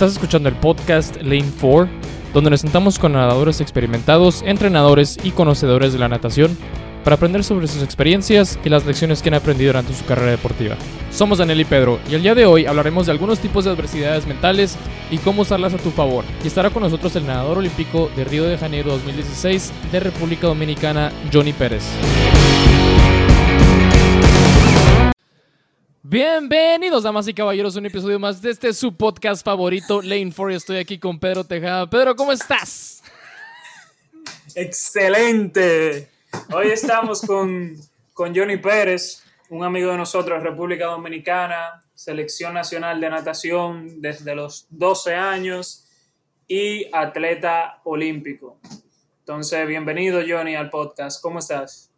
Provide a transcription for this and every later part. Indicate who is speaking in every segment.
Speaker 1: Estás escuchando el podcast Lane 4, donde nos sentamos con nadadores experimentados, entrenadores y conocedores de la natación para aprender sobre sus experiencias y las lecciones que han aprendido durante su carrera deportiva. Somos Daniel y Pedro y el día de hoy hablaremos de algunos tipos de adversidades mentales y cómo usarlas a tu favor. Y estará con nosotros el nadador olímpico de Río de Janeiro 2016 de República Dominicana, Johnny Pérez. Bienvenidos, damas y caballeros, a un episodio más de este su podcast favorito, Lane 4. Estoy aquí con Pedro Tejada. Pedro, ¿cómo estás?
Speaker 2: Excelente. Hoy estamos con, con Johnny Pérez, un amigo de nosotros, República Dominicana, selección nacional de natación desde los 12 años y atleta olímpico. Entonces, bienvenido Johnny al podcast. ¿Cómo estás?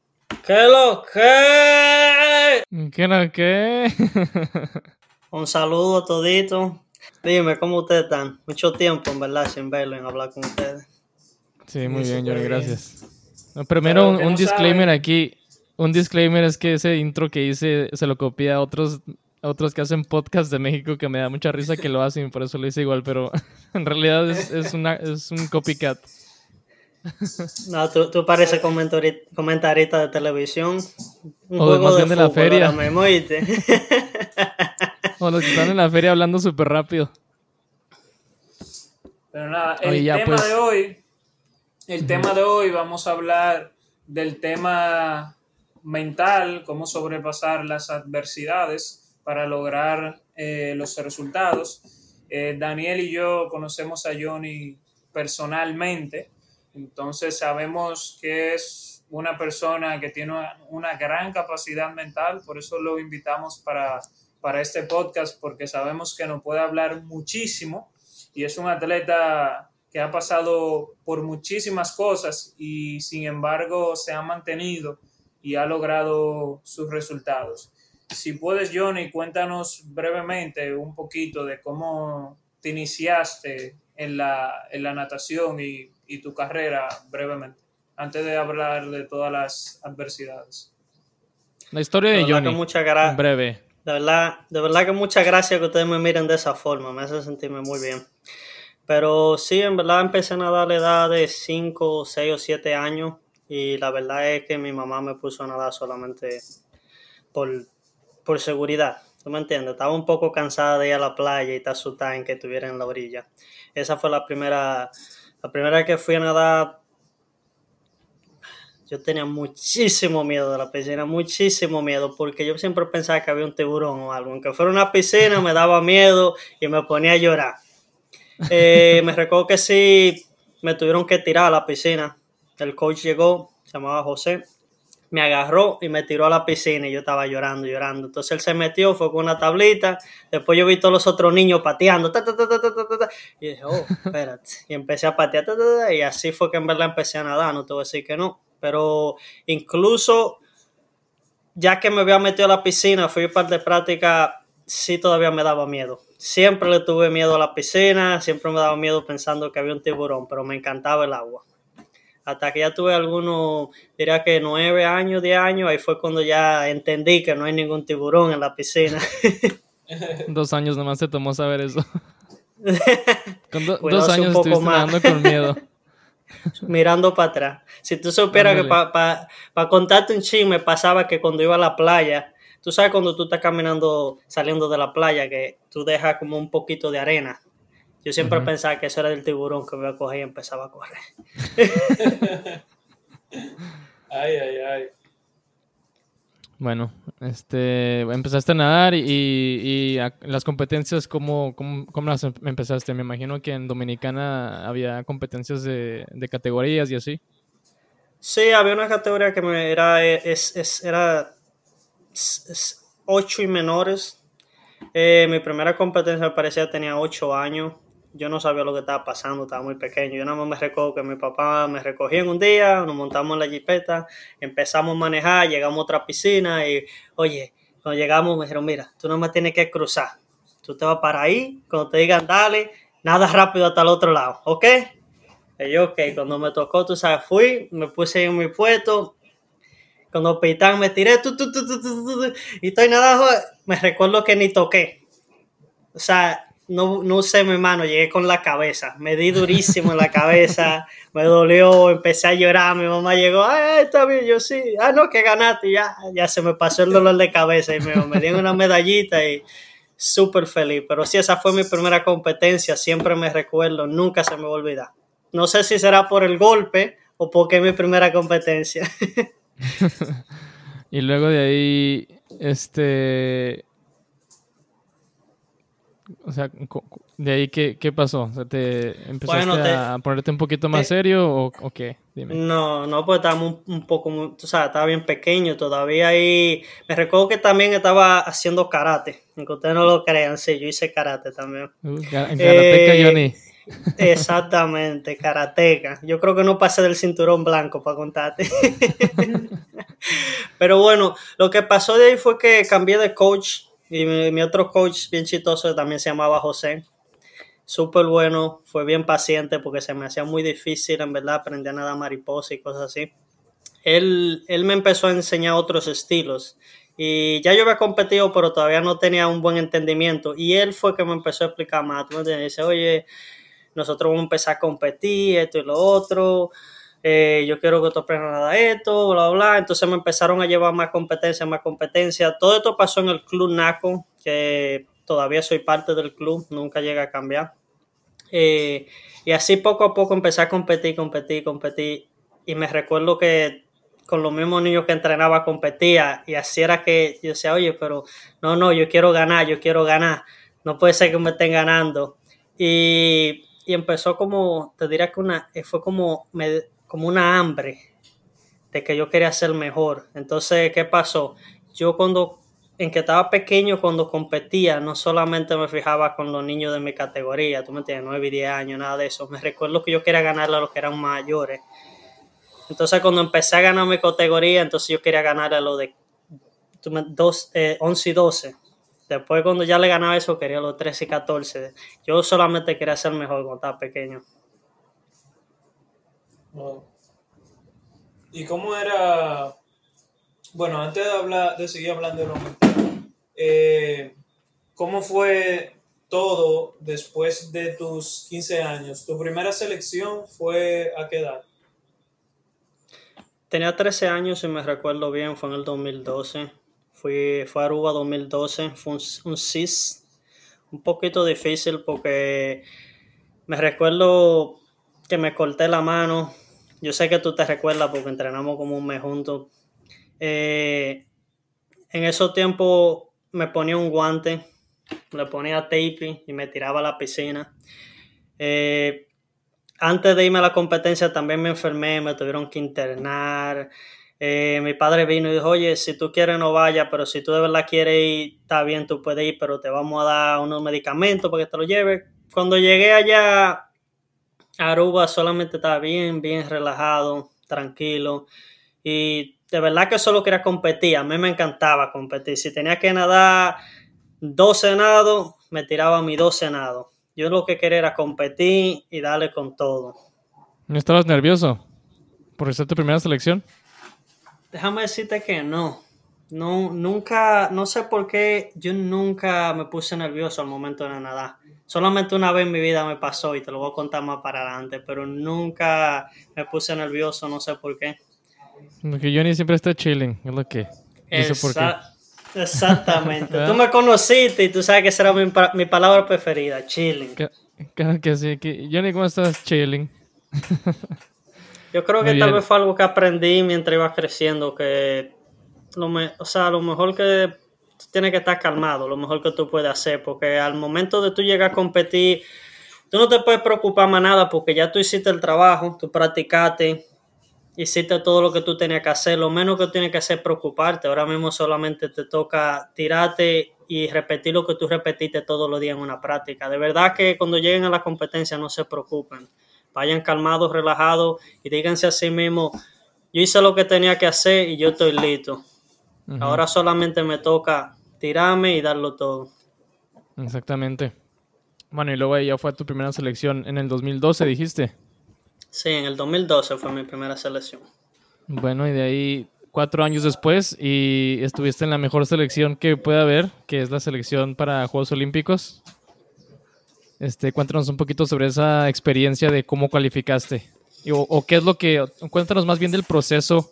Speaker 3: ¿Qué lo que?
Speaker 1: ¿Qué lo que?
Speaker 3: Un saludo a todito. Dime, ¿cómo ustedes están? Mucho tiempo, en verdad, sin verlo, en hablar con ustedes.
Speaker 1: Sí, muy bien, Johnny, gracias. primero, un, un disclaimer aquí. Un disclaimer es que ese intro que hice se lo copié a otros, a otros que hacen podcast de México que me da mucha risa que lo hacen, por eso lo hice igual, pero en realidad es, es, una, es un copycat.
Speaker 3: No, tú, tú pareces comentarista de televisión.
Speaker 1: Un o juego de, de la feria.
Speaker 3: o
Speaker 1: los que están en la feria hablando súper rápido.
Speaker 2: Pero nada, el tema pues. de hoy, el tema de hoy vamos a hablar del tema mental, cómo sobrepasar las adversidades para lograr eh, los resultados. Eh, Daniel y yo conocemos a Johnny personalmente entonces sabemos que es una persona que tiene una, gran capacidad mental, por eso lo invitamos para, para este podcast, porque sabemos que nos puede hablar muchísimo y es un atleta que ha pasado por muchísimas cosas y sin embargo se ha mantenido y ha logrado sus resultados. Si puedes, Johnny, cuéntanos brevemente un poquito de cómo te iniciaste en la, en la natación y y tu carrera brevemente, antes de hablar de todas las adversidades.
Speaker 1: La historia de, Johnny, mucha breve.
Speaker 3: De verdad, de verdad que muchas gracias que ustedes me miren de esa forma, me hace sentirme muy bien. Pero sí, en verdad empecé a nadar a la edad de 5, 6 o 7 años y la verdad es que mi mamá me puso a nadar solamente por, por seguridad. ¿Tú me entiendes? Estaba un poco cansada de ir a la playa y estar asustada en que estuviera en la orilla. Esa fue la primera la primera vez que fui a nadar, yo tenía muchísimo miedo de la piscina, muchísimo miedo, porque yo siempre pensaba que había un tiburón o algo. Aunque fuera una piscina, me daba miedo y me ponía a llorar. Eh, me recuerdo que sí, me tuvieron que tirar a la piscina. El coach llegó, se llamaba José, me agarró y me tiró a la piscina y yo estaba llorando, llorando. Entonces él se metió, fue con una tablita, después yo vi todos los otros niños pateando, y dije, oh, espérate, y empecé a patear, y así fue que en verdad empecé a nadar, no te voy a decir que no, pero incluso ya que me había metido a la piscina, fui parte de práctica, sí todavía me daba miedo. Siempre le tuve miedo a la piscina, siempre me daba miedo pensando que había un tiburón, pero me encantaba el agua hasta que ya tuve algunos, diría que nueve años, diez años, ahí fue cuando ya entendí que no hay ningún tiburón en la piscina.
Speaker 1: dos años nomás se tomó saber eso. Con dos años estuviste nadando con miedo.
Speaker 3: Mirando para atrás. Si tú supieras que para contarte un chisme pasaba que cuando iba a la playa, tú sabes cuando tú estás caminando, saliendo de la playa, que tú dejas como un poquito de arena yo siempre pensaba que eso era del tiburón que me iba a coger y empezaba a correr.
Speaker 2: ay, ay, ay.
Speaker 1: Bueno, este, empezaste a nadar y, las competencias, ¿cómo, cómo, las em, empezaste? Me imagino que en Dominicana había competencias de, categorías y así.
Speaker 3: Sí, había una categoría que me era, es, era 8 y menores. Eh, mi primera competencia me parecía tenía 8 años yo no sabía lo que estaba pasando, estaba muy pequeño. Yo nada más me recuerdo que mi papá me recogía en un día, nos montamos en la jipeta, empezamos a manejar, llegamos a otra piscina y, oye, cuando llegamos me dijeron, mira, tú no me tienes que cruzar. Tú te vas para ahí, cuando te digan dale, nada rápido hasta el otro lado, ¿ok? Y yo, ok, cuando me tocó, tú sabes, fui, me puse en mi puesto, cuando pitán me tiré, tu, y estoy nadando, me recuerdo que ni toqué. O sea, no, no usé mi mano, llegué con la cabeza. Me di durísimo en la cabeza, me dolió, empecé a llorar. Mi mamá llegó, ay, está bien, yo sí. Ah, no, que ganaste. Ya, ya se me pasó el dolor de cabeza y me, me dieron una medallita y súper feliz. Pero sí, esa fue mi primera competencia. Siempre me recuerdo, nunca se me va a olvidar. No sé si será por el golpe o porque es mi primera competencia.
Speaker 1: y luego de ahí, este o sea, de ahí, ¿qué, qué pasó? ¿Te empezaste a ponerte un poquito más serio o, qué?
Speaker 3: Dime. No, no, pues estábamos un, poco, o sea, estaba bien pequeño todavía ahí. Me recuerdo que también estaba haciendo karate, aunque ustedes no lo crean, sí, yo hice karate también.
Speaker 1: Uh, karateca eh, Johnny.
Speaker 3: Exactamente, karateca. Yo creo que no pasé del cinturón blanco para contarte. Pero bueno, lo que pasó de ahí fue que cambié de coach y mi, otro coach bien chistoso también se llamaba José. Súper bueno, fue bien paciente porque se me hacía muy difícil, en verdad, aprender a nadar mariposa y cosas así. Él, él me empezó a enseñar otros estilos. Y ya yo había competido, pero todavía no tenía un buen entendimiento. Y él fue que me empezó a explicar más. Me dice, oye, nosotros vamos a empezar a competir, esto y lo otro. Eh, yo quiero que tú aprendas nada esto, bla, bla. Entonces me empezaron a llevar más competencia, más competencia. Todo esto pasó en el club NACO, que todavía soy parte del club, nunca llega a cambiar. Eh, y así poco a poco empecé a competir, competir, competir. Y me recuerdo que con los mismos niños que entrenaba competía y así era que yo decía, oye, pero no, no, yo quiero ganar, yo quiero ganar. No puede ser que me estén ganando. Y, y empezó como, te diría que una, fue como, me, como una hambre de que yo quería ser mejor. Entonces, ¿qué pasó? Yo cuando, en que estaba pequeño, cuando competía, no solamente me fijaba con los niños de mi categoría, tú me entiendes, 9 y 10 años, nada de eso. Me recuerdo que yo quería ganarle a los que eran mayores. Entonces, cuando empecé a ganar mi categoría, entonces yo quería ganarle a los de dos, eh, 11 y 12. Después, cuando ya le ganaba eso, quería los 13 y 14. Yo solamente quería ser mejor cuando estaba pequeño.
Speaker 2: ¿Y cómo era? Bueno, antes de hablar, de seguir hablando de eh, ¿cómo fue todo después de tus 15 años? ¿Tu primera selección fue a qué edad?
Speaker 3: Tenía 13 años y me recuerdo bien, fue en el 2012. Fui, fue a Aruba 2012, fue un CIS, un poquito difícil porque me recuerdo que me corté la mano yo sé que tú te recuerdas porque entrenamos como un mes juntos. Eh, en esos tiempos me ponía un guante, le ponía tape y me tiraba a la piscina. Eh, antes de irme a la competencia también me enfermé, me tuvieron que internar. Eh, mi padre vino y dijo, oye, si tú quieres no vayas, pero si tú de verdad quieres ir, está bien, tú puedes ir, pero te vamos a dar unos medicamentos para que te lo lleves. Cuando llegué allá, Aruba solamente estaba bien, bien relajado, tranquilo. Y de verdad que solo quería competir. A mí me encantaba competir. Si tenía que nadar 12 nados, me tiraba mi 12 nados. Yo lo que quería era competir y darle con todo.
Speaker 1: ¿No estabas nervioso por ser tu primera selección?
Speaker 3: Déjame decirte que no. No, nunca, no sé por qué, yo nunca me puse nervioso al momento de nadar. Solamente una vez en mi vida me pasó y te lo voy a contar más para adelante, pero nunca me puse nervioso, no sé por qué.
Speaker 1: Porque Johnny siempre está chilling, es lo que.
Speaker 3: Exactamente. tú me conociste y tú sabes que esa era mi, palabra preferida, chilling.
Speaker 1: Claro que sí. Que, Johnny, ¿cómo estás? Chilling.
Speaker 3: Yo creo que tal vez fue algo que aprendí mientras iba creciendo, que lo o sea, lo mejor que tienes que estar calmado, lo mejor que tú puedes hacer, porque al momento de tú llegar a competir, tú no te puedes preocupar más nada porque ya tú hiciste el trabajo, tú practicaste, hiciste todo lo que tú tenías que hacer, lo menos que tienes que hacer es preocuparte, ahora mismo solamente te toca tirarte y repetir lo que tú repetiste todos los días en una práctica. De verdad que cuando lleguen a la competencia no se preocupen, vayan calmados, relajados y díganse a sí mismos, yo hice lo que tenía que hacer y yo estoy listo. Ahora solamente me toca tirarme y darlo todo.
Speaker 1: Exactamente. Bueno, y luego ya fue tu primera selección en el 2012, dijiste.
Speaker 3: Sí, en el 2012 fue mi primera selección.
Speaker 1: Bueno, y de ahí cuatro años después y estuviste en la mejor selección que puede haber, que es la selección para Juegos Olímpicos. Este, cuéntanos un poquito sobre esa experiencia de cómo cualificaste. O, qué es lo que. Cuéntanos más bien del proceso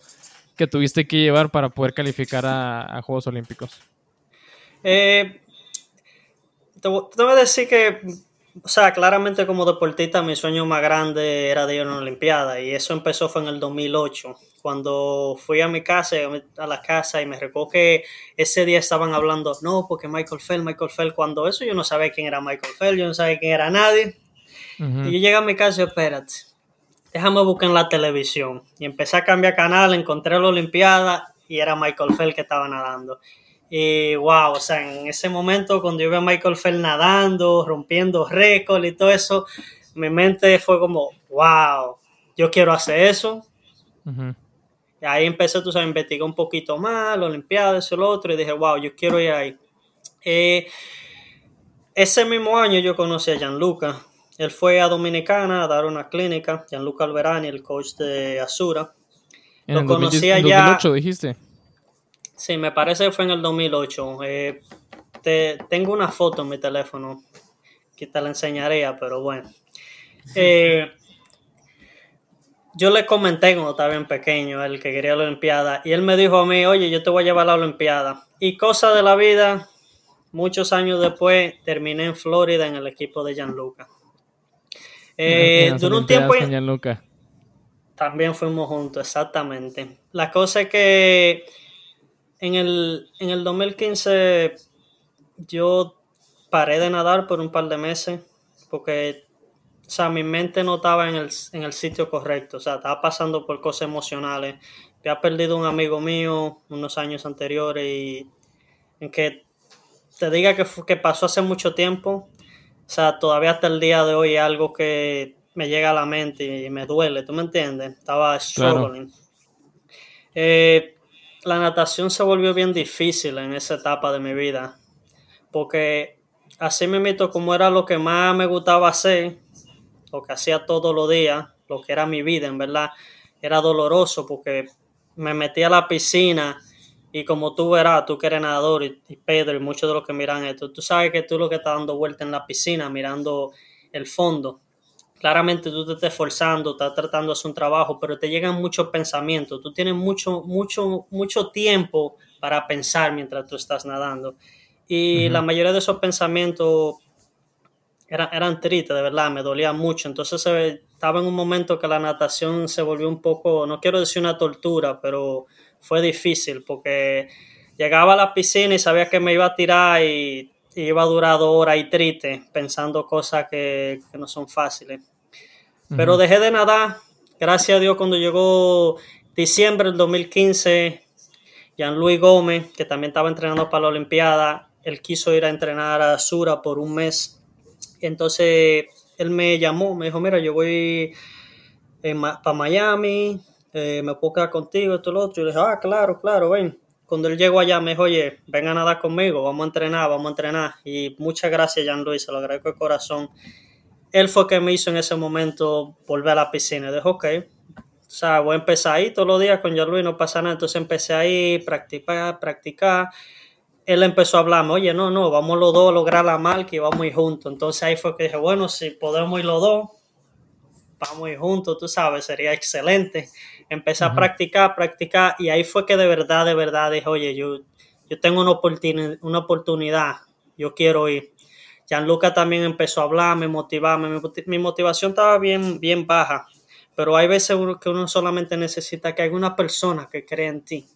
Speaker 1: que tuviste que llevar para poder calificar a, Juegos Olímpicos.
Speaker 3: Eh, te, te voy a decir que o sea, claramente como deportista mi sueño más grande era de ir a una Olimpiada y eso empezó fue en el 2008, cuando fui a mi casa, a la casa y me recuerdo que ese día estaban hablando, no, porque Michael Fell, Michael Fell, cuando eso yo no sabía quién era Michael Fell, yo no sabía quién era nadie. Y yo llegué a mi casa y espérate, déjame buscar en la televisión. Y empecé a cambiar canal, encontré la Olimpiada y era Michael Fell que estaba nadando. Y wow, o sea, en ese momento cuando yo vi a Michael Phelps nadando, rompiendo récords y todo eso, mi mente fue como, wow, yo quiero hacer eso. Y ahí empecé, tú sabes, investigar un poquito más, la Olimpiada, eso, lo otro, y dije, wow, yo quiero ir ahí. Eh, ese mismo año yo conocí a Gianluca. Él fue a Dominicana a dar una clínica, Gianluca Alberani, el coach de Azura.
Speaker 1: En lo conocí allá. 2008 dijiste.
Speaker 3: Sí, me parece que fue en el 2008. Eh, te, tengo una foto en mi teléfono que te la enseñaría, pero bueno. Eh, yo le comenté cuando estaba bien pequeño, el que quería la Olimpiada, y él me dijo a mí, oye, yo te voy a llevar a la Olimpiada. Y cosa de la vida, muchos años después, terminé en Florida en el equipo de Gianluca.
Speaker 1: Eh, durante un tiempo... Gianluca.
Speaker 3: También fuimos juntos, exactamente. La cosa es que en el, en el 2015 yo paré de nadar por un par de meses porque, o sea, mi mente no estaba en el, en el sitio correcto, o sea, estaba pasando por cosas emocionales. Había perdido un amigo mío unos años anteriores y en que te diga que, que pasó hace mucho tiempo, o sea, todavía hasta el día de hoy es algo que me llega a la mente y me duele, ¿tú me entiendes? Estaba struggling. Eh, la natación se volvió bien difícil en esa etapa de mi vida, porque así me meto como era lo que más me gustaba hacer, lo que hacía todos los días, lo que era mi vida, en verdad, era doloroso porque me metí a la piscina y como tú verás, tú que eres nadador y, Pedro y muchos de los que miran esto, tú sabes que tú lo que estás dando vuelta en la piscina, mirando el fondo claramente tú te estás esforzando, estás tratando de hacer un trabajo, pero te llegan muchos pensamientos, tú tienes mucho, mucho, mucho tiempo para pensar mientras tú estás nadando. Y la mayoría de esos pensamientos eran, eran tristes, de verdad, me dolía mucho. Entonces estaba en un momento que la natación se volvió un poco, no quiero decir una tortura, pero fue difícil porque llegaba a la piscina y sabía que me iba a tirar y iba a durar dos horas y triste pensando cosas que, que no son fáciles. Pero dejé de nadar. Gracias a Dios cuando llegó diciembre del 2015, Jean-Louis Gómez, que también estaba entrenando para la Olimpiada, él quiso ir a entrenar a Sura por un mes. Entonces él me llamó, me dijo, mira, yo voy para Miami, eh, me puedo quedar contigo, esto, lo otro. Y le dije, ah, claro, claro, ven. Cuando él llegó allá, me dijo, oye, ven a nadar conmigo, vamos a entrenar, vamos a entrenar. Y muchas gracias, Jean-Louis, se lo agradezco de corazón él fue que me hizo en ese momento volver a la piscina. Dijo, ok, o sea, voy a empezar ahí todos los días con Luis, no pasa nada. Entonces empecé ahí, practicar, practicar. Él empezó a hablarme, oye, no, no, vamos los dos a lograr la marca y vamos a ir juntos. Entonces ahí fue que dije, bueno, si podemos ir los dos, vamos a ir juntos, tú sabes, sería excelente. Empecé a practicar, practicar y ahí fue que de verdad, de verdad dije, oye, yo, yo tengo una, oportunidad, una oportunidad, yo quiero ir. Gianluca también empezó a hablarme, motivarme. Mi motivación estaba bien, bien baja, pero hay veces que uno solamente necesita que haya una persona que cree en ti.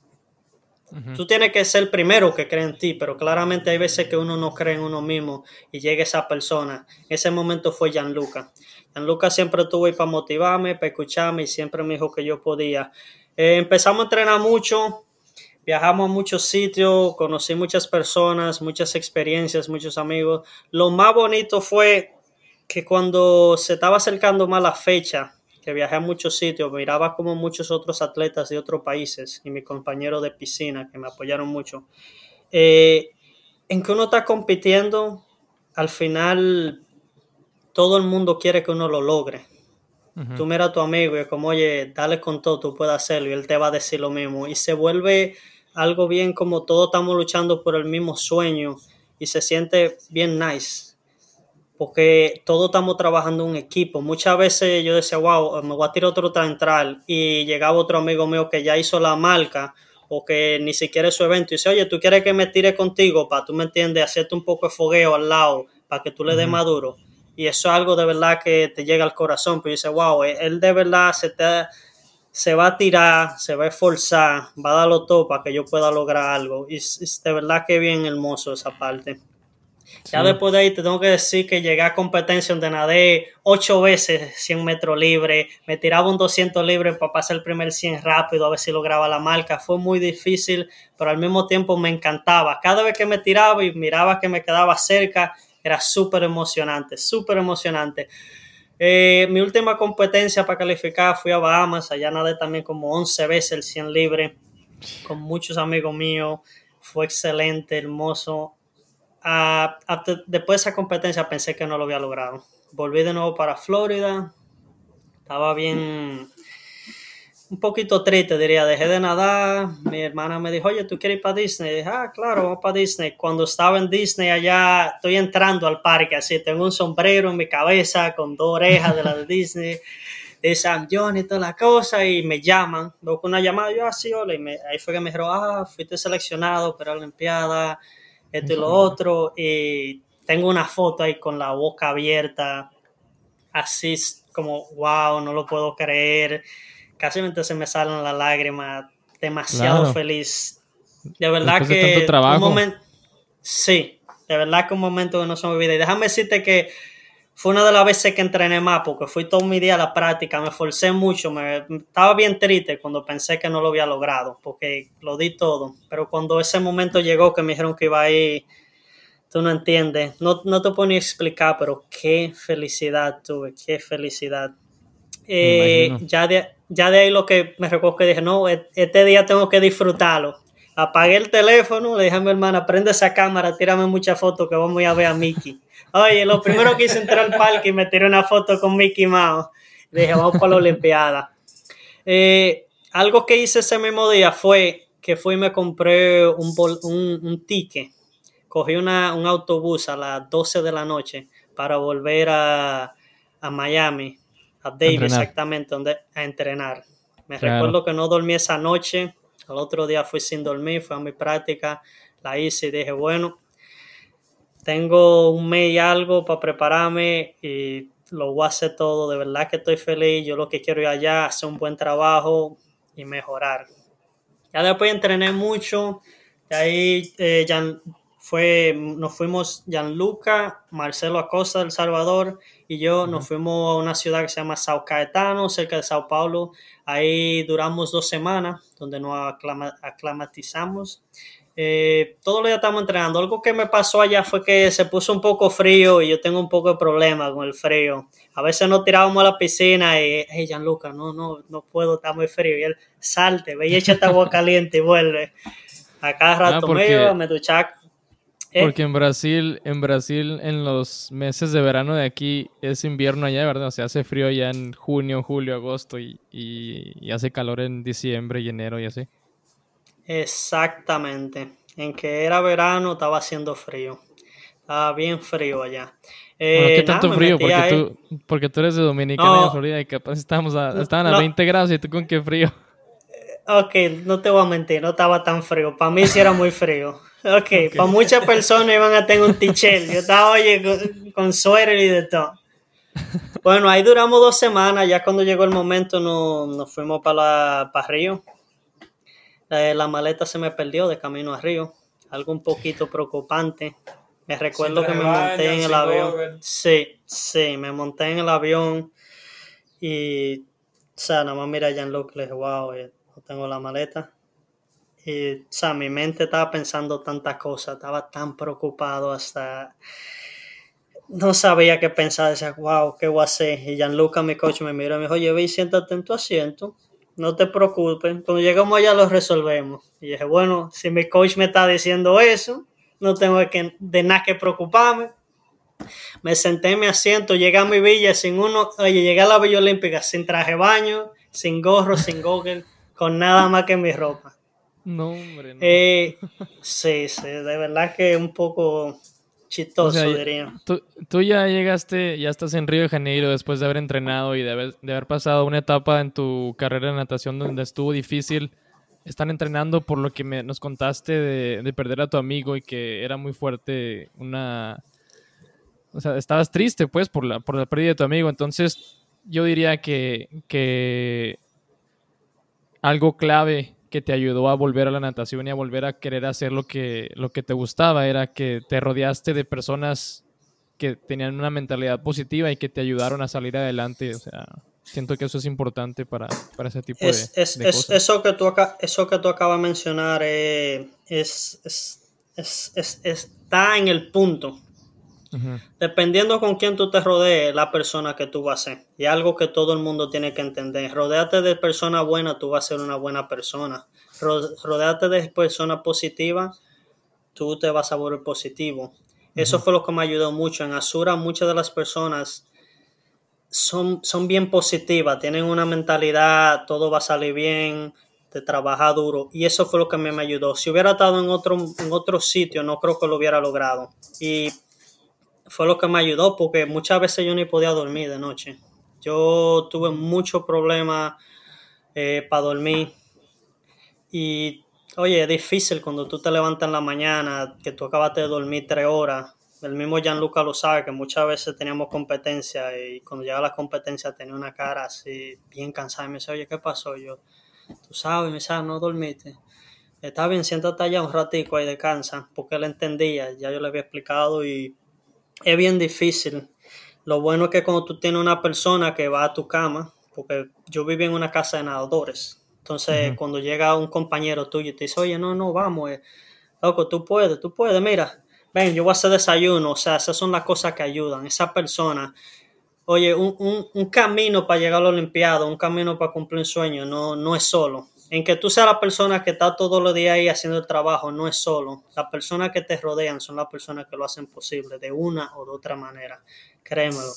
Speaker 3: Tú tienes que ser el primero que cree en ti, pero claramente hay veces que uno no cree en uno mismo y llega esa persona. Ese momento fue Gianluca. Gianluca siempre estuvo ahí para motivarme, para escucharme y siempre me dijo que yo podía. Eh, empezamos a entrenar mucho, Viajamos a muchos sitios, conocí muchas personas, muchas experiencias, muchos amigos. Lo más bonito fue que cuando se estaba acercando más la fecha, que viajé a muchos sitios, miraba como muchos otros atletas de otros países y mis compañeros de piscina que me apoyaron mucho. Eh, en que uno está compitiendo, al final todo el mundo quiere que uno lo logre. Tú miras a tu amigo y es como, oye, dale con todo, tú puedes hacerlo y él te va a decir lo mismo. Y se vuelve algo bien como todos estamos luchando por el mismo sueño y se siente bien nice. Porque todos estamos trabajando en un equipo. Muchas veces yo decía, wow, me voy a tirar otro central y llegaba otro amigo mío que ya hizo la marca o que ni siquiera es su evento y dice, oye, ¿tú quieres que me tire contigo para, tú me entiendes, hacerte un poco de fogueo al lado para que tú le des maduro? Y eso es algo de verdad que te llega al corazón, pero dice, wow, él de verdad se, te, se va a tirar, se va a esforzar, va a darlo todo para que yo pueda lograr algo. Y es de verdad que bien hermoso esa parte. Ya después de ahí te tengo que decir que llegué a competencia donde nadé ocho veces 100 metros libre, me tiraba un 200 libre para pasar el primer 100 rápido, a ver si lograba la marca. Fue muy difícil, pero al mismo tiempo me encantaba. Cada vez que me tiraba y miraba que me quedaba cerca, era súper emocionante, súper emocionante. Eh, mi última competencia para calificar fui a Bahamas, allá nadé también como 11 veces el 100 libre, con muchos amigos míos. Fue excelente, hermoso después de esa competencia pensé que no lo había logrado. Volví de nuevo para Florida. Estaba bien, un poquito triste, diría. Dejé de nadar. Mi hermana me dijo, oye, ¿tú quieres ir para Disney? dije, ah, claro, vamos para Disney. Cuando estaba en Disney allá, estoy entrando al parque así. Tengo un sombrero en mi cabeza con dos orejas de la de Disney. de San John y toda la cosa, y me llaman, veo una llamada, yo así, ah, hola, y ahí fue que me dijeron, ah, fuiste seleccionado para la Olimpiada, esto y lo otro. Y tengo una foto ahí con la boca abierta, así como, wow, no lo puedo creer. Casi se me salen las lágrimas, demasiado feliz. De verdad que un momento, sí, de verdad que un momento que no se me olvida. Y déjame decirte que fue una de las veces que entrené más porque fui todo mi día a la práctica, me esforcé mucho, me, estaba bien triste cuando pensé que no lo había logrado porque lo di todo, pero cuando ese momento llegó que me dijeron que iba a ir, tú no entiendes, no, no te puedo ni explicar, pero qué felicidad tuve, qué felicidad. Eh, ya, de, ya de ahí lo que me recuerdo que dije, no, e, este día tengo que disfrutarlo. Apagué el teléfono, le dije a mi hermana, prende esa cámara, tírame muchas fotos que vamos a ver a Mickey. Oye, lo primero que hice entrar al parque y me tiré una foto con Mickey Mouse. dije, vamos para la Olimpiada. Eh, algo que hice ese mismo día fue que fui y me compré un, un, ticket. Cogí una, un autobús a las 12 de la noche para volver a, a Miami, a Davis exactamente, donde, a entrenar. Me recuerdo que no dormí esa noche. Al otro día fui sin dormir, fui a mi práctica, la hice y dije, bueno, tengo un mes y algo para prepararme y lo voy a hacer todo. De verdad que estoy feliz. Yo lo que quiero ir allá, hacer un buen trabajo y mejorar. Ya después entrené mucho. De ahí eh, fue, nos fuimos Gianluca, Marcelo Acosta del Salvador y yo nos fuimos a una ciudad que se llama Sao Caetano, cerca de Sao Paulo. Ahí duramos dos semanas, donde nos aclimatizamos eh, todos los días estamos entrenando. Algo que me pasó allá fue que se puso un poco frío y yo tengo un poco de problema con el frío. A veces nos tirábamos a la piscina y, hey, Gianluca, no, no, no puedo, está muy frío. Y él, salte, ve y échate agua caliente y vuelve. A cada ah, rato me me duchaba.
Speaker 1: ¿Eh? Porque en Brasil, en Brasil, en los meses de verano de aquí es invierno allá, ¿verdad? O sea, hace frío ya en junio, julio, agosto y, y hace calor en diciembre y enero y así.
Speaker 3: Exactamente. En que era verano estaba haciendo frío. Estaba bien frío allá.
Speaker 1: ¿Qué eh, tanto frío? Porque tú, porque tú eres de Dominicana y Florida y capaz estábamos a, estaban a 20 grados y tú con qué frío.
Speaker 3: Ok, no te voy a mentir, no estaba tan frío. Para mí sí era muy frío. Ok, para muchas personas iban a tener un tichel. Yo estaba, oye, con, suero y de todo. Bueno, ahí duramos dos semanas. Ya cuando llegó el momento nos, nos fuimos para, para Río eh, la maleta se me perdió de camino a Río. Algo un poquito preocupante. Me recuerdo que me monté en el avión. Sí, sí, me monté en el avión y, o sea, nada más mira a Jean-Luc, le dije, wow, eh, no tengo la maleta. Y, o mi mente estaba pensando tantas cosas, estaba tan preocupado hasta no sabía qué pensar, decía, wow, ¿qué voy a hacer? Y Gianluca, mi coach, me miró y me dijo, oye, ve siéntate en tu asiento no te preocupes, cuando llegamos allá lo resolvemos. Y dije, bueno, si mi coach me está diciendo eso, no tengo que, de nada que preocuparme. Me senté en mi asiento, llegué a mi villa sin uno, oye, llegué a la Villa Olímpica sin traje baño, sin gorro, sin goggle, con nada más que mi ropa.
Speaker 1: No, hombre, no.
Speaker 3: Eh, sí, sí, de verdad que un poco chistoso, diría.
Speaker 1: Tú, ya llegaste, ya estás en Río de Janeiro después de haber entrenado y de haber, de haber pasado una etapa en tu carrera de natación donde estuvo difícil. Están entrenando por lo que me, nos contaste de, de perder a tu amigo y que era muy fuerte una... O sea, estabas triste pues por la, por la pérdida de tu amigo. Entonces yo diría que, que algo clave que te ayudó a volver a la natación y a volver a querer hacer lo que, lo que te gustaba era que te rodeaste de personas que tenían una mentalidad positiva y que te ayudaron a salir adelante. O sea, siento que eso es importante para, para ese tipo de, es,
Speaker 3: cosas. Eso que tú, eso que tú acabas de mencionar eh, es, está en el punto. Dependiendo con quién tú te rodees, la persona que tú vas a ser. Y algo que todo el mundo tiene que entender. Rodeate de personas buenas, tú vas a ser una buena persona. Rodeate de personas positivas, tú te vas a volver positivo. Eso fue lo que me ayudó mucho. En Asura muchas de las personas son, son bien positivas, tienen una mentalidad, todo va a salir bien, de trabajar duro. Y eso fue lo que me, me ayudó. Si hubiera estado en otro, en otro sitio, no creo que lo hubiera logrado. Y fue lo que me ayudó porque muchas veces yo ni podía dormir de noche. Yo tuve muchos problemas eh, para dormir y oye, es difícil cuando tú te levantas en la mañana, que tú acabas de dormir tres horas. El mismo Gianluca lo sabe, que muchas veces teníamos competencia y cuando llegaba la competencia tenía una cara así bien cansada y me dice, oye, ¿qué pasó? yo, tú sabes, me dice, ah, no dormiste. Está bien, siéntate allá un ratico y descansa, porque él entendía, ya yo le había explicado y es bien difícil. Lo bueno es que cuando tú tienes una persona que va a tu cama, porque yo viví en una casa de nadadores, entonces cuando llega un compañero tuyo y te dice, oye, no, no, vamos, eh, loco, tú puedes, tú puedes, mira, ven, yo voy a hacer desayuno, o sea, esas son las cosas que ayudan. Esa persona, oye, un, un, un camino para llegar a la Olimpiada, un camino para cumplir un sueño, no, no es solo en que tú seas la persona que está todos los días ahí haciendo el trabajo, no es solo. Las personas que te rodean son las personas que lo hacen posible de una o de otra manera. Créemelo.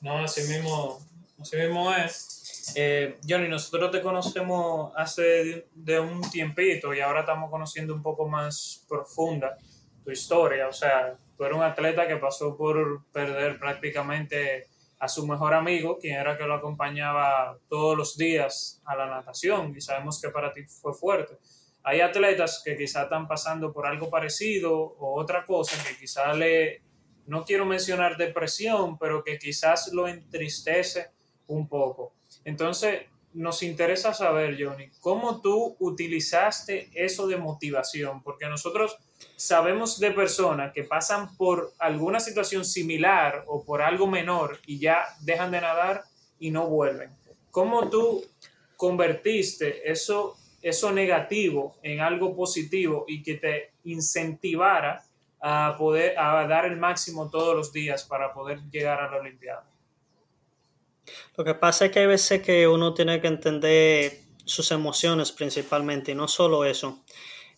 Speaker 2: No, así mismo, así mismo es. Eh, Johnny, nosotros te conocemos hace de un tiempito y ahora estamos conociendo un poco más profunda tu historia. O sea, tú eres un atleta que pasó por perder prácticamente a su mejor amigo, quien era que lo acompañaba todos los días a la natación, y sabemos que para ti fue fuerte. Hay atletas que quizá están pasando por algo parecido o otra cosa que quizá le, no quiero mencionar depresión, pero que quizás lo entristece un poco. Entonces, nos interesa saber, Johnny, cómo tú utilizaste eso de motivación, porque nosotros sabemos de personas que pasan por alguna situación similar o por algo menor y ya dejan de nadar y no vuelven. ¿Cómo tú convertiste eso, eso negativo en algo positivo y que te incentivara a poder a dar el máximo todos los días para poder llegar a la Olimpiada?
Speaker 3: Lo que pasa es que hay veces que uno tiene que entender sus emociones principalmente y no solo eso.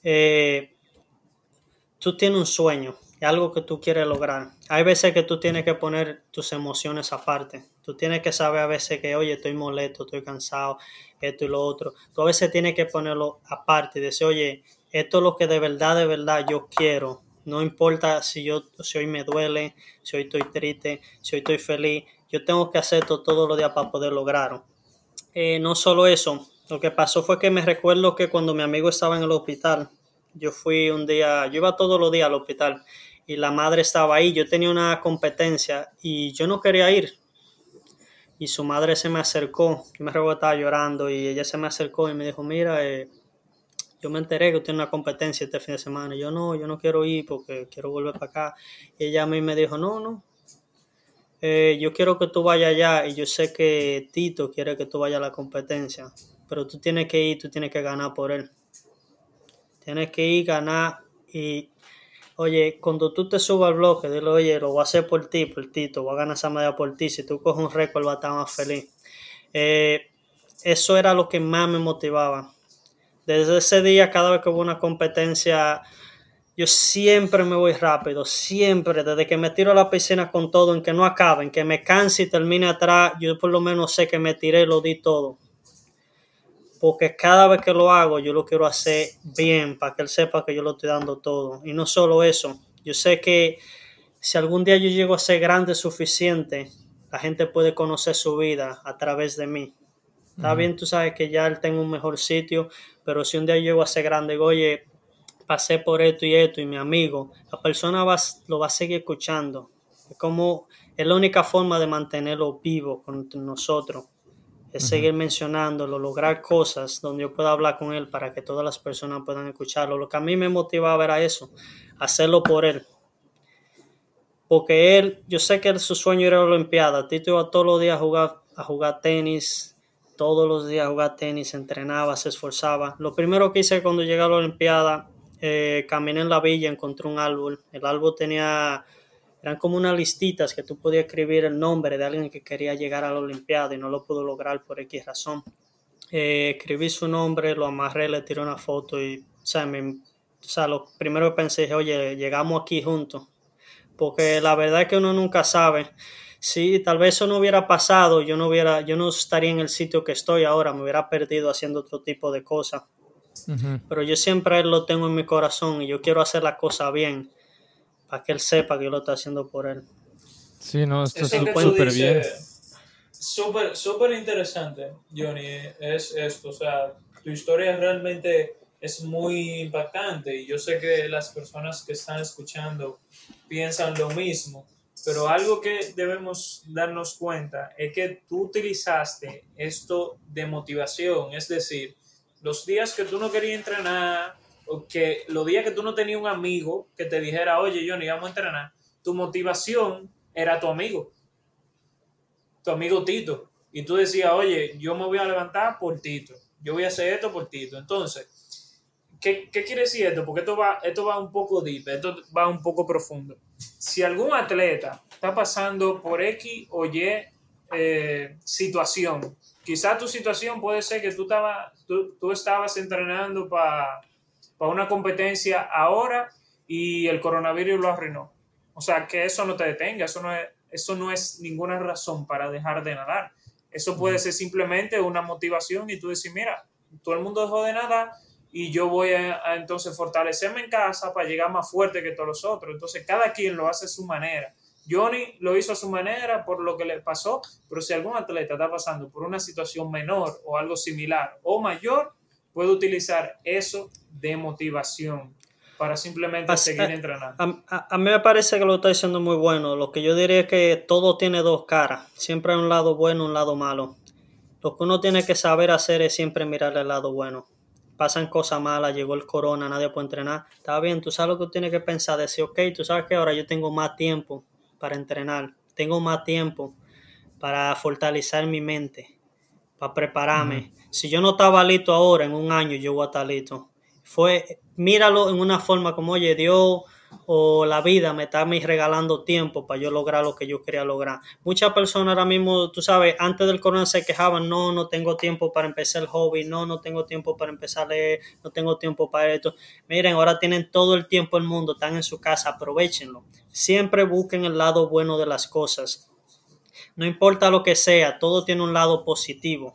Speaker 3: Eh, tú tienes un sueño, algo que tú quieres lograr. Hay veces que tú tienes que poner tus emociones aparte. Tú tienes que saber a veces que, oye, estoy molesto, estoy cansado, esto y lo otro. Tú a veces tienes que ponerlo aparte y decir, oye, esto es lo que de verdad, de verdad yo quiero. No importa si yo si hoy me duele, si hoy estoy triste, si hoy estoy feliz. Yo tengo que hacer esto todos los días para poder lograrlo. Eh, no solo eso, lo que pasó fue que me recuerdo que cuando mi amigo estaba en el hospital, yo fui un día, yo iba todos los días al hospital y la madre estaba ahí, yo tenía una competencia y yo no quería ir. Y su madre se me acercó, yo me recuerdo estaba llorando y ella se me acercó y me dijo, mira, eh, yo me enteré que tiene una competencia este fin de semana. Y yo no, yo no quiero ir porque quiero volver para acá. Y ella a mí me dijo, no, no, eh, yo quiero que tú vayas allá y yo sé que Tito quiere que tú vayas a la competencia, pero tú tienes que ir, tú tienes que ganar por él. Tienes que ir, ganar y, oye, cuando tú te subas al bloque, dile, oye, lo voy a hacer por ti, por Tito, voy a ganar esa medalla por ti. Si tú coges un récord, va a estar más feliz. Eh, eso era lo que más me motivaba. Desde ese día, cada vez que hubo una competencia, yo siempre me voy rápido, siempre, desde que me tiro a la piscina con todo, en que no acaben, que me canse y termine atrás, yo por lo menos sé que me tiré lo di todo porque cada vez que lo hago yo lo quiero hacer bien para que él sepa que yo lo estoy dando todo. Y no solo eso, Yo sé que si algún día yo llego a ser grande suficiente, la gente puede conocer su vida a través de mí. Está bien, tú sabes que ya él tengo un mejor sitio, pero si un día llego a ser grande, oye, pasé por esto y esto y mi amigo, la persona va, lo va a seguir escuchando. Es como, es la única forma de mantenerlo vivo con nosotros. Es seguir mencionándolo, lograr cosas donde yo pueda hablar con él para que todas las personas puedan escucharlo. Lo que a mí me motivaba era eso, hacerlo por él. Porque él, yo sé que su sueño era la Olimpiada. Tito iba todos los días a jugar, a jugar tenis, todos los días jugaba tenis, entrenaba, se esforzaba. Lo primero que hice cuando llegué a la Olimpiada, eh, caminé en la villa, encontré un árbol. El árbol tenía, eran como unas listitas que tú podías escribir el nombre de alguien que quería llegar a la Olimpiada y no lo pudo lograr por X razón. Eh, escribí su nombre, lo amarré, le tiré una foto y, o sea, o sea, lo primero que pensé, oye, llegamos aquí juntos. Porque la verdad es que uno nunca sabe Sí, tal vez eso no hubiera pasado, yo no hubiera, yo no estaría en el sitio que estoy ahora, me hubiera perdido haciendo otro tipo de cosas. Pero yo siempre lo tengo en mi corazón y yo quiero hacer la cosa bien para que él sepa que yo lo estoy haciendo por él.
Speaker 1: Sí, no, esto es súper bien.
Speaker 2: Súper, súper interesante, Johnny, es esto. O sea, tu historia realmente es muy impactante y yo sé que las personas que están escuchando piensan lo mismo. Pero algo que debemos darnos cuenta es que tú utilizaste esto de motivación, es decir, los días que tú no querías entrenar, que los días que tú no tenías un amigo que te dijera, oye, Johnny, vamos a entrenar, tu motivación era tu amigo, tu amigo Tito. Y tú decías, oye, yo me voy a levantar por Tito, yo voy a hacer esto por Tito. Entonces, ¿qué, quiere decir esto? Porque esto va, esto va un poco deep, esto va un poco profundo si algún atleta está pasando por X o Y eh, situación, quizá tu situación puede ser que tú, estaba, tú, estabas entrenando para una competencia ahora y el coronavirus lo arruinó. O sea, que eso no te detenga, eso no es, eso no es ninguna razón para dejar de nadar. Eso puede ser simplemente una motivación y tú decir, mira, todo el mundo dejó de nadar, y yo voy a, entonces fortalecerme en casa para llegar más fuerte que todos los otros. Entonces cada quien lo hace a su manera. Johnny lo hizo a su manera por lo que le pasó, pero si algún atleta está pasando por una situación menor o algo similar o mayor, puede utilizar eso de motivación para simplemente seguir entrenando.
Speaker 3: A, a, mí me parece que lo está diciendo muy bueno. Lo que yo diría es que todo tiene dos caras. Siempre hay un lado bueno, un lado malo. Lo que uno tiene que saber hacer es siempre mirar el lado bueno pasan cosas malas, llegó el corona, nadie puede entrenar. Está bien, tú sabes lo que tú tienes que pensar, decir, ok, tú sabes que ahora yo tengo más tiempo para entrenar, tengo más tiempo para fortalecer mi mente, para prepararme. Si yo no estaba listo ahora, en un año yo voy a estar listo. Fue, míralo en una forma como, oye, Dios o la vida me está regalando tiempo para yo lograr lo que yo quería lograr. Muchas personas ahora mismo, tú sabes, antes del corona se quejaban, no, no tengo tiempo para empezar el hobby, no, no tengo tiempo para empezar a leer, no tengo tiempo para esto. Miren, ahora tienen todo el tiempo del mundo, están en su casa, aprovechenlo. Siempre busquen el lado bueno de las cosas. No importa lo que sea, todo tiene un lado positivo.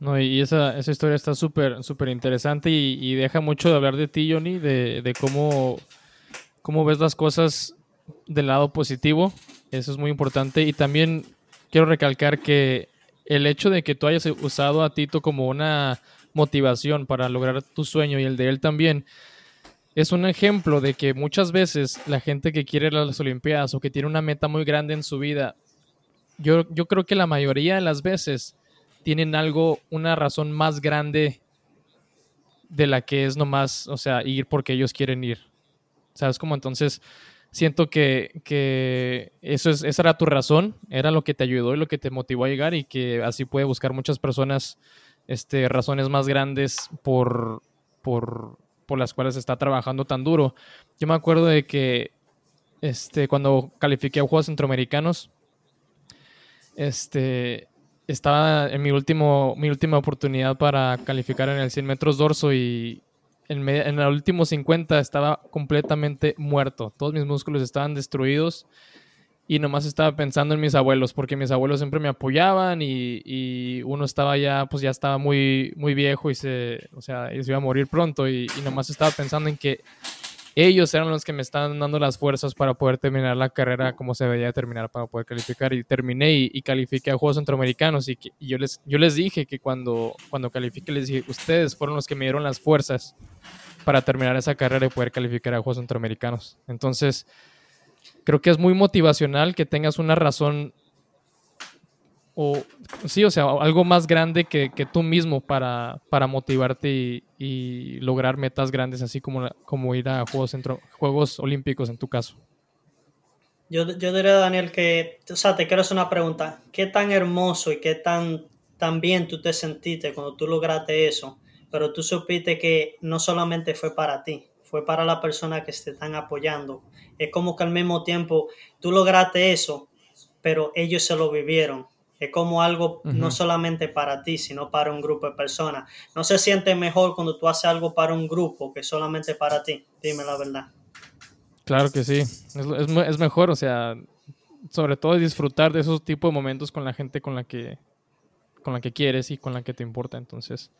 Speaker 1: No, y esa, esa historia está súper, súper interesante y, deja mucho de hablar de ti, Johnny, de, de cómo, cómo ves las cosas del lado positivo. Eso es muy importante. Y también quiero recalcar que el hecho de que tú hayas usado a Tito como una motivación para lograr tu sueño y el de él también, es un ejemplo de que muchas veces la gente que quiere las Olimpiadas o que tiene una meta muy grande en su vida, yo, yo creo que la mayoría de las veces tienen algo, una razón más grande de la que es nomás, o sea, ir porque ellos quieren ir. ¿Sabes? Como entonces siento que, que eso es, esa era tu razón, era lo que te ayudó y lo que te motivó a llegar y que así puede buscar muchas personas este, razones más grandes por, por, por las cuales está trabajando tan duro. Yo me acuerdo de que este, cuando califiqué a Juegos Centroamericanos, este, estaba en mi, último, mi última oportunidad para calificar en el 100 metros dorso y en, en el último 50 estaba completamente muerto. Todos mis músculos estaban destruidos y nomás estaba pensando en mis abuelos, porque mis abuelos siempre me apoyaban y, uno estaba ya, pues ya estaba muy, muy viejo y se, o sea, se iba a morir pronto y, y, nomás estaba pensando en que ellos eran los que me estaban dando las fuerzas para poder terminar la carrera como se debía terminar para poder calificar y terminé y, califiqué a Juegos Centroamericanos y, yo, les, yo les dije que cuando, cuando califiqué les dije, ustedes fueron los que me dieron las fuerzas para terminar esa carrera y poder calificar a Juegos Centroamericanos. Entonces, creo que es muy motivacional que tengas una razón o sí, o sea, algo más grande que, tú mismo para, para motivarte y, lograr metas grandes, así como, como ir a Juegos, Centro, Juegos Olímpicos en tu caso.
Speaker 3: Yo, yo diría, Daniel, que, o sea, te quiero hacer una pregunta. ¿Qué tan hermoso y qué tan, tan bien tú te sentiste cuando tú lograste eso? Pero tú supiste que no solamente fue para ti, fue para la persona que te están apoyando. Es como que al mismo tiempo tú lograste eso, pero ellos se lo vivieron es como algo no solamente para ti, sino para un grupo de personas. No se siente mejor cuando tú haces algo para un grupo que solamente para ti. Dime la verdad.
Speaker 1: Claro que sí. Es, es, mejor, o sea, sobre todo disfrutar de esos tipos de momentos con la gente con la que, con la que quieres y con la que te importa. Entonces,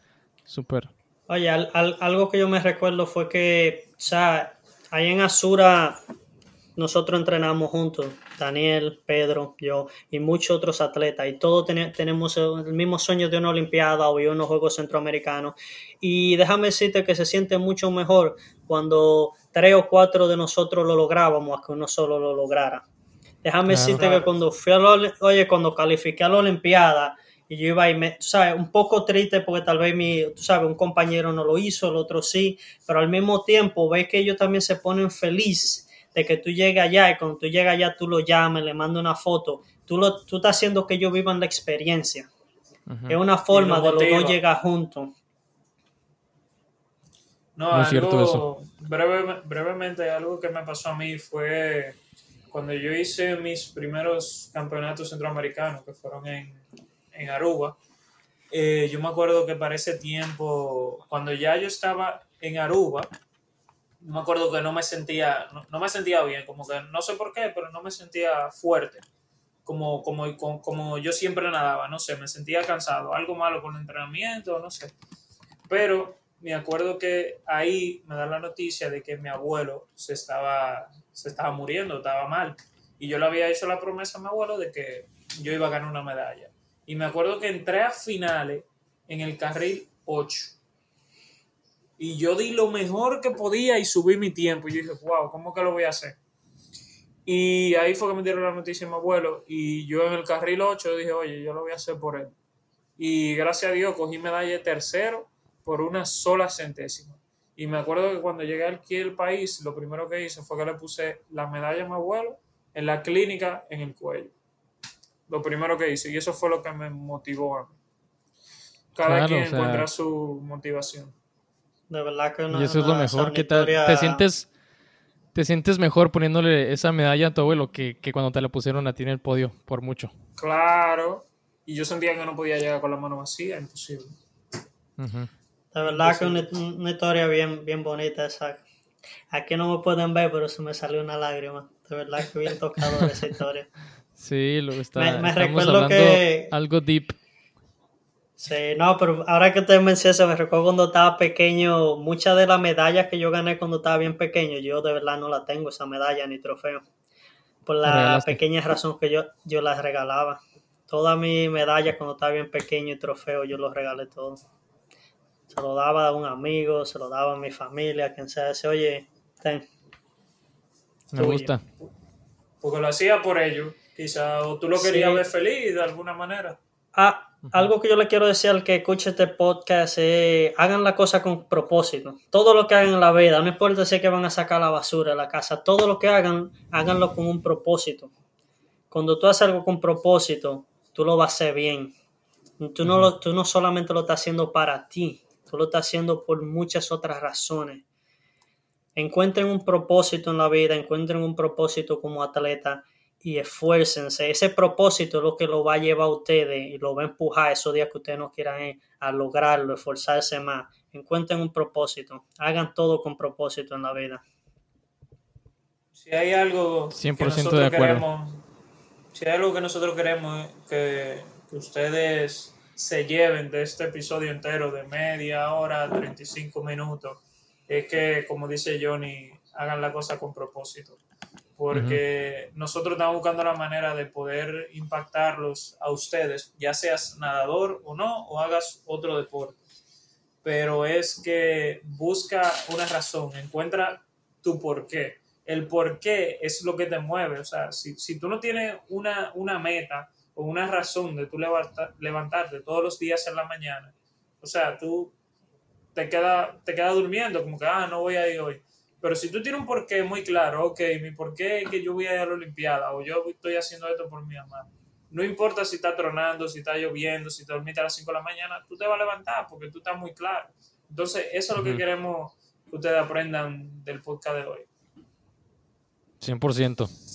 Speaker 1: súper.
Speaker 3: Oye, algo que yo me recuerdo fue que, o sea, ahí en Azura nosotros entrenamos juntos, Daniel, Pedro, yo y muchos otros atletas, y todos tenemos el mismo sueño de una Olimpiada o de unos Juegos Centroamericanos. Y déjame decirte que se siente mucho mejor cuando tres o cuatro de nosotros lo lográbamos a que uno solo lo lograra. Déjame decirte que cuando fui a la, oye, cuando califiqué a la Olimpiada, y yo iba y me, tú sabes, un poco triste porque tal vez mi, tú sabes, un compañero no lo hizo, el otro sí, pero al mismo tiempo ves que ellos también se ponen felices de que tú llegues allá y cuando tú llegas allá tú lo llames, le mandas una foto, tú, lo, tú estás haciendo que ellos vivan la experiencia. Es una forma de los dos llegar juntos.
Speaker 2: No, algo, brevemente, algo que me pasó a mí fue cuando yo hice mis primeros campeonatos centroamericanos, que fueron en, en Aruba. Eh, yo me acuerdo que para ese tiempo, cuando ya yo estaba en Aruba, me acuerdo que no me sentía, no, me sentía bien, como que no sé por qué, pero no me sentía fuerte, como, como, como, yo siempre nadaba, no sé, me sentía cansado, algo malo con el entrenamiento, no sé. Pero me acuerdo que ahí me da la noticia de que mi abuelo se estaba, se estaba muriendo, estaba mal. Y yo le había hecho la promesa a mi abuelo de que yo iba a ganar una medalla. Y me acuerdo que entré a finales en el carril 8 y yo di lo mejor que podía y subí mi tiempo. Y yo dije, wow, ¿cómo que lo voy a hacer? Y ahí fue que me dieron la noticia mi abuelo. Y yo en el carril 8 dije, oye, yo lo voy a hacer por él. Y gracias a Dios cogí medalla tercero por una sola centésima. Y me acuerdo que cuando llegué aquí al país, lo primero que hice fue que le puse la medalla a mi abuelo en la clínica en el cuello. Lo primero que hice. Y eso fue lo que me motivó a mí. Cada quien encuentra su motivación.
Speaker 3: De verdad que
Speaker 1: Y eso es lo mejor, que te, sientes te sientes mejor poniéndole esa medalla a tu abuelo que, que, cuando te la pusieron a ti en el podio, por mucho.
Speaker 2: Claro. Y yo sentía que no podía llegar con la mano vacía, imposible.
Speaker 3: De verdad que una, una, historia bien, bien bonita esa. Aquí no me pueden ver, pero se me salió una lágrima. De verdad que bien tocado esa historia.
Speaker 1: Sí, lo está. Me, me recuerdo que. Algo deep.
Speaker 3: Sí, no, pero ahora que te mencionas, me recuerdo cuando estaba pequeño, muchas de las medallas que yo gané cuando estaba bien pequeño, yo de verdad no la tengo, esa medalla ni trofeo. Por la pequeña razón que yo, yo las regalaba. Todas mis medallas cuando estaba bien pequeño y trofeo, yo los regalé todos. Se lo daba a un amigo, se lo daba a mi familia, quien sea, ese, oye, ten.
Speaker 1: Me gusta.
Speaker 2: Porque lo hacía por ellos, quizá, o tú lo querías ver feliz de alguna manera.
Speaker 3: Ah, algo que yo le quiero decir al que escuche este podcast es, hagan la cosa con propósito. Todo lo que hagan en la vida, no importa si es que van a sacar la basura de la casa, todo lo que hagan, háganlo con un propósito. Cuando tú haces algo con propósito, tú lo vas a hacer bien. Tú no, lo, tú no solamente lo estás haciendo para ti, tú lo estás haciendo por muchas otras razones. Encuentren un propósito en la vida, encuentren un propósito como atleta y esfuércense. Ese propósito es lo que lo va a llevar a ustedes y lo va a empujar esos días que ustedes no quieran ir a lograrlo, esforzarse más. Encuentren un propósito. Hagan todo con propósito en la vida.
Speaker 2: Si hay algo
Speaker 1: 100% que nosotros de acuerdo.
Speaker 2: queremos si hay algo que nosotros queremos que, que ustedes se lleven de este episodio entero de media hora, 35 minutos, es que, como dice Johnny, hagan la cosa con propósito. Porque nosotros estamos buscando la manera de poder impactarlos a ustedes, ya seas nadador o no, o hagas otro deporte. Pero es que busca una razón, encuentra tu por qué. El por qué es lo que te mueve. O sea, si, si tú no tienes una, una meta o una razón de tú levantarte todos los días en la mañana, o sea, tú te queda, te queda durmiendo, como que, ah, no voy a ir hoy. Pero si tú tienes un porqué muy claro, ok, mi porqué es que yo voy a ir a la Olimpiada o yo estoy haciendo esto por mi mamá. No importa si está tronando, si está lloviendo, si te dormiste a las 5 de la mañana, tú te vas a levantar porque tú estás muy claro. Entonces, eso es lo que queremos que ustedes aprendan del podcast de hoy.
Speaker 1: 100%.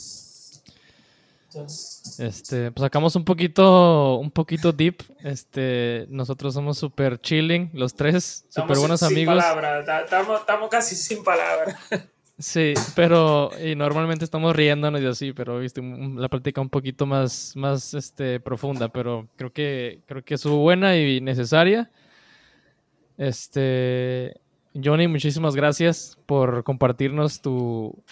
Speaker 1: Este, pues sacamos un poquito, un poquito deep. Este, nosotros somos súper chilling, los tres, súper buenos amigos.
Speaker 2: Estamos, estamos casi sin palabras.
Speaker 1: Sí, pero y normalmente estamos riéndonos y así, pero viste la práctica un poquito más, más este, profunda, pero creo que creo que es buena y necesaria. Este, Johnny, muchísimas gracias por compartirnos tu,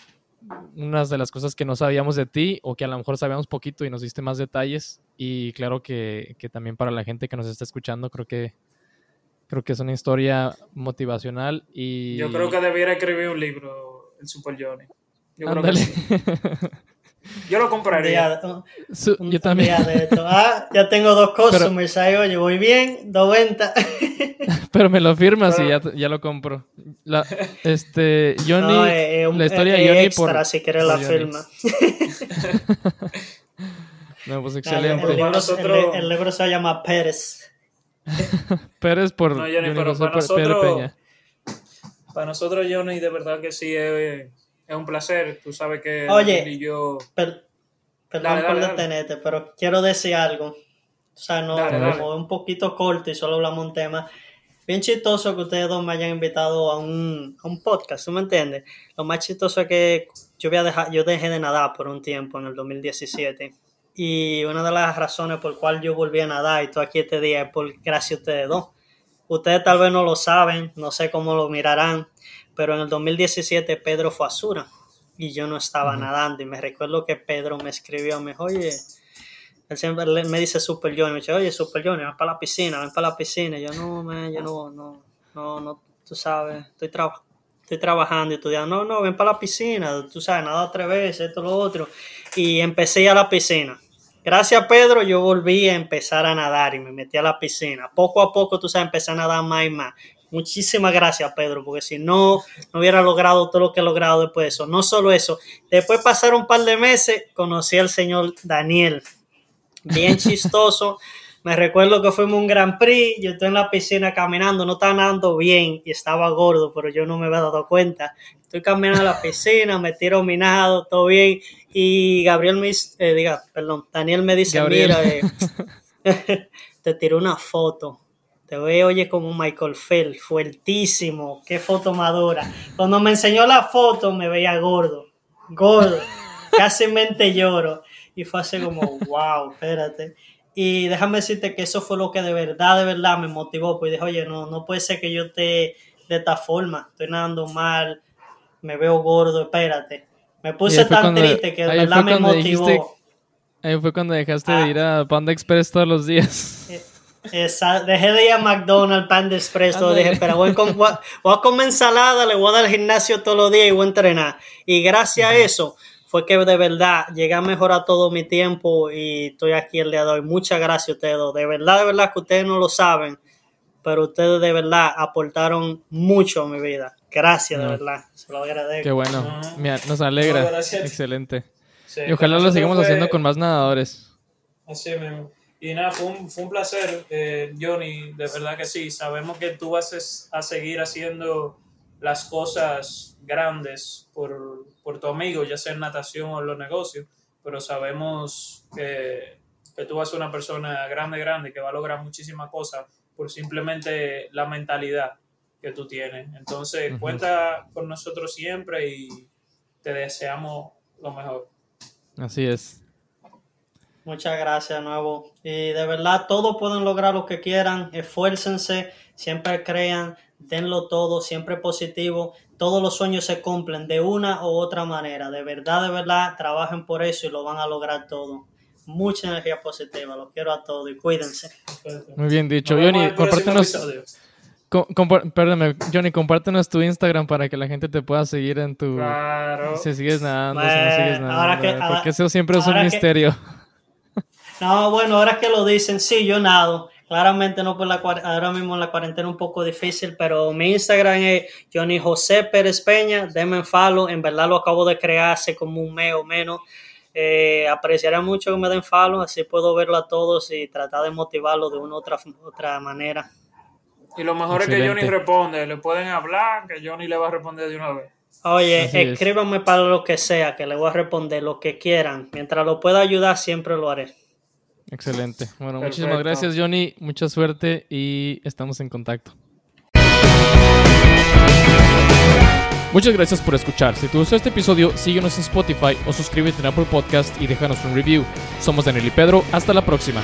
Speaker 1: unas de las cosas que no sabíamos de ti o que a lo mejor sabíamos poquito y nos diste más detalles. Y claro que, también para la gente que nos está escuchando, creo que creo que es una historia motivacional y...
Speaker 2: Yo creo que debiera escribir un libro, el Super Johnny. Yo Yo lo compraría.
Speaker 1: yo también.
Speaker 3: Ah, ya tengo dos customers ahí, oye, voy bien, 90.
Speaker 1: pero me lo firmas y ya, ya, lo compro. La, este, Johnny, eh, eh, la historia de Johnny
Speaker 3: extra, por. si quieres la firma.
Speaker 1: no, pues excelente.
Speaker 3: El, libro, el, libro, se llama Pérez.
Speaker 1: Pérez por.
Speaker 2: No, Johnny, pero para nosotros. Peña. Para nosotros, Johnny, de verdad que sí es es un placer. Tú sabes que
Speaker 3: Oye, y yo... perdón por detenerte, pero quiero decir algo. O sea, no, como un poquito corto y solo hablamos un tema. Bien chistoso que ustedes dos me hayan invitado a un, a un podcast, ¿tú me entiendes? Lo más chistoso es que yo, voy a dejar, yo dejé de nadar por un tiempo en el 2017. Y una de las razones por cual yo volví a nadar y estoy aquí este día es por gracias a ustedes dos. Ustedes tal vez no lo saben, no sé cómo lo mirarán, pero en el 2017 Pedro fue a Sura y yo no estaba nadando y me recuerdo que Pedro me escribió, me dijo, oye, él siempre me dice Super Johnny, me dice, oye, Super Johnny, ven para la piscina, ven para la piscina, y yo no, man, yo no, no, no, no, tú sabes, estoy, estoy trabajando y estudiando, no, no, ven para la piscina, tú sabes, nada tres veces, esto, lo otro, y empecé a la piscina. Gracias a Pedro yo volví a empezar a nadar y me metí a la piscina. Poco a poco, tú sabes, empecé a nadar más y más. Muchísimas gracias, Pedro, porque si no, no hubiera logrado todo lo que he logrado después de eso. No solo eso, después pasaron un par de meses, conocí al señor Daniel, bien chistoso. Me recuerdo que fuimos un Grand Prix, yo estoy en la piscina caminando, no estaba nadando bien y estaba gordo, pero yo no me había dado cuenta. Estoy caminando a la piscina, me tiro minado, todo bien. Y Gabriel me eh, diga, perdón, Daniel me dice, mira, eh, te tiró una foto te veo, oye, como Michael Fell, fuertísimo, qué foto madura. Cuando me enseñó la foto me veía gordo, gordo, casi mente lloro. Y fue así como, wow, espérate. Y déjame decirte que eso fue lo que de verdad, de verdad me motivó. Pues dije, oye, no, no puede ser que yo esté de esta forma. Estoy nadando mal, me veo gordo, espérate. Me puse tan triste que de verdad me motivó.
Speaker 1: ahí fue cuando dejaste de ah. ir a Panda Express todos los días.
Speaker 3: Eh, Esa, dejé de ir a McDonald's, pan de expreso, dije, pero voy, con, voy, a comer ensalada, le voy a dar al gimnasio todos los días y voy a entrenar. Y gracias a eso fue que de verdad llegué a mejorar todo mi tiempo y estoy aquí el día de hoy. Muchas gracias a ustedes. De verdad, de verdad que ustedes no lo saben, pero ustedes de verdad aportaron mucho a mi vida. Gracias, de verdad. Se lo agradezco.
Speaker 1: Qué bueno. nos alegra. Excelente. y ojalá lo sigamos haciendo con más nadadores.
Speaker 2: Así mismo. Y nada, fue un, fue un placer, eh, Johnny, de verdad que sí. Sabemos que tú vas a seguir haciendo las cosas grandes por, por tu amigo, ya sea en natación o en los negocios, pero sabemos que, que tú vas a ser una persona grande, grande, que va a lograr muchísimas cosas por simplemente la mentalidad que tú tienes. Entonces, cuenta con nosotros siempre y te deseamos lo mejor.
Speaker 1: Así es.
Speaker 3: Muchas gracias de nuevo. Y de verdad, todos pueden lograr lo que quieran. Esfuércense, siempre crean, denlo todo, siempre positivo. Todos los sueños se cumplen de una u otra manera. De verdad, de verdad, trabajen por eso y lo van a lograr todo. Mucha energía positiva. Los quiero a todos y cuídense.
Speaker 1: Muy bien dicho. Johnny, compártenos. perdóname, Johnny, compártenos tu Instagram para que la gente te pueda seguir en tu.
Speaker 2: Claro.
Speaker 1: Si sigues nadando, si no sigues nadando. porque eso siempre es un misterio.
Speaker 3: No, bueno, ahora que lo dicen, sí, yo nado. Claramente no por la ahora mismo en la cuarentena un poco difícil, pero mi Instagram es Johnny José Pérez Peña, denme follow, en verdad lo acabo de crear hace como un mes o menos. Eh, apreciaría mucho que me den follow, así puedo verlo a todos y tratar de motivarlo de una u otra, otra manera.
Speaker 2: Y lo mejor es que Johnny responde, le pueden hablar, que Johnny le va a responder de una vez.
Speaker 3: Oye, escríbanme para lo que sea, que le voy a responder lo que quieran. Mientras lo pueda ayudar, siempre lo haré.
Speaker 1: Excelente. Bueno, muchísimas gracias, Johnny. Mucha suerte y estamos en contacto. Muchas gracias por escuchar. Si te gustó este episodio, síguenos en Spotify o suscríbete en Apple Podcast y déjanos un review. Somos Daniel y Pedro. Hasta la próxima.